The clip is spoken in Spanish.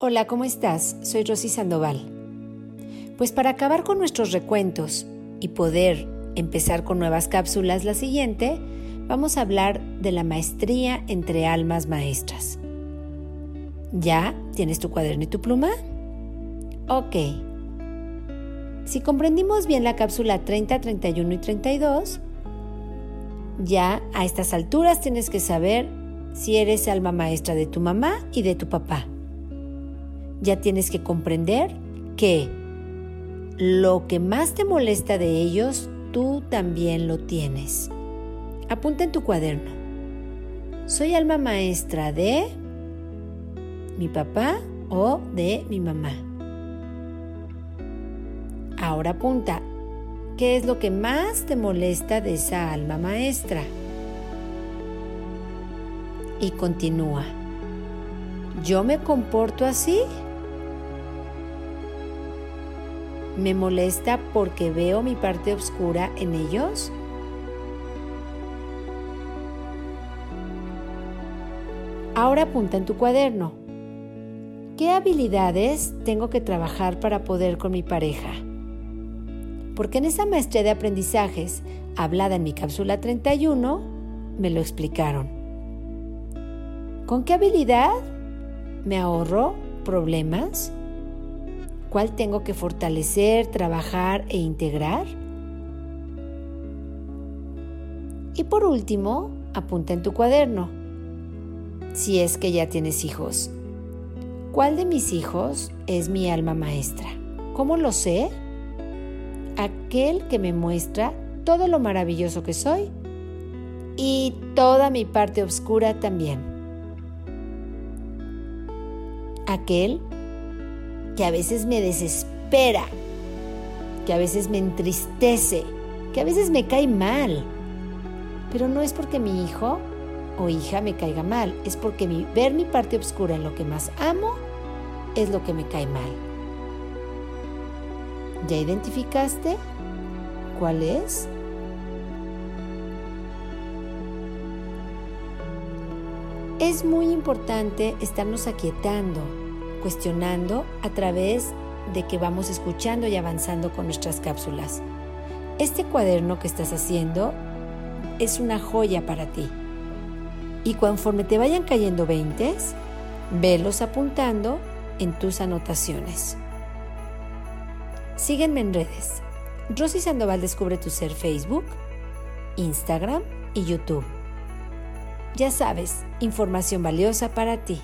Hola, ¿cómo estás? Soy Rosy Sandoval. Pues para acabar con nuestros recuentos y poder empezar con nuevas cápsulas, la siguiente, vamos a hablar de la maestría entre almas maestras. ¿Ya tienes tu cuaderno y tu pluma? Ok. Si comprendimos bien la cápsula 30, 31 y 32, ya a estas alturas tienes que saber si eres alma maestra de tu mamá y de tu papá. Ya tienes que comprender que lo que más te molesta de ellos, tú también lo tienes. Apunta en tu cuaderno. Soy alma maestra de mi papá o de mi mamá. Ahora apunta, ¿qué es lo que más te molesta de esa alma maestra? Y continúa. ¿Yo me comporto así? ¿Me molesta porque veo mi parte oscura en ellos? Ahora apunta en tu cuaderno. ¿Qué habilidades tengo que trabajar para poder con mi pareja? Porque en esa maestría de aprendizajes, hablada en mi cápsula 31, me lo explicaron. ¿Con qué habilidad me ahorro problemas? ¿Cuál tengo que fortalecer, trabajar e integrar? Y por último, apunta en tu cuaderno, si es que ya tienes hijos. ¿Cuál de mis hijos es mi alma maestra? ¿Cómo lo sé? Aquel que me muestra todo lo maravilloso que soy y toda mi parte oscura también. Aquel que a veces me desespera, que a veces me entristece, que a veces me cae mal. Pero no es porque mi hijo o hija me caiga mal, es porque mi, ver mi parte oscura en lo que más amo es lo que me cae mal. ¿Ya identificaste cuál es? Es muy importante estarnos aquietando cuestionando a través de que vamos escuchando y avanzando con nuestras cápsulas. Este cuaderno que estás haciendo es una joya para ti. Y conforme te vayan cayendo veintes, velos apuntando en tus anotaciones. Sígueme en redes. Rosy Sandoval Descubre tu Ser Facebook, Instagram y YouTube. Ya sabes, información valiosa para ti.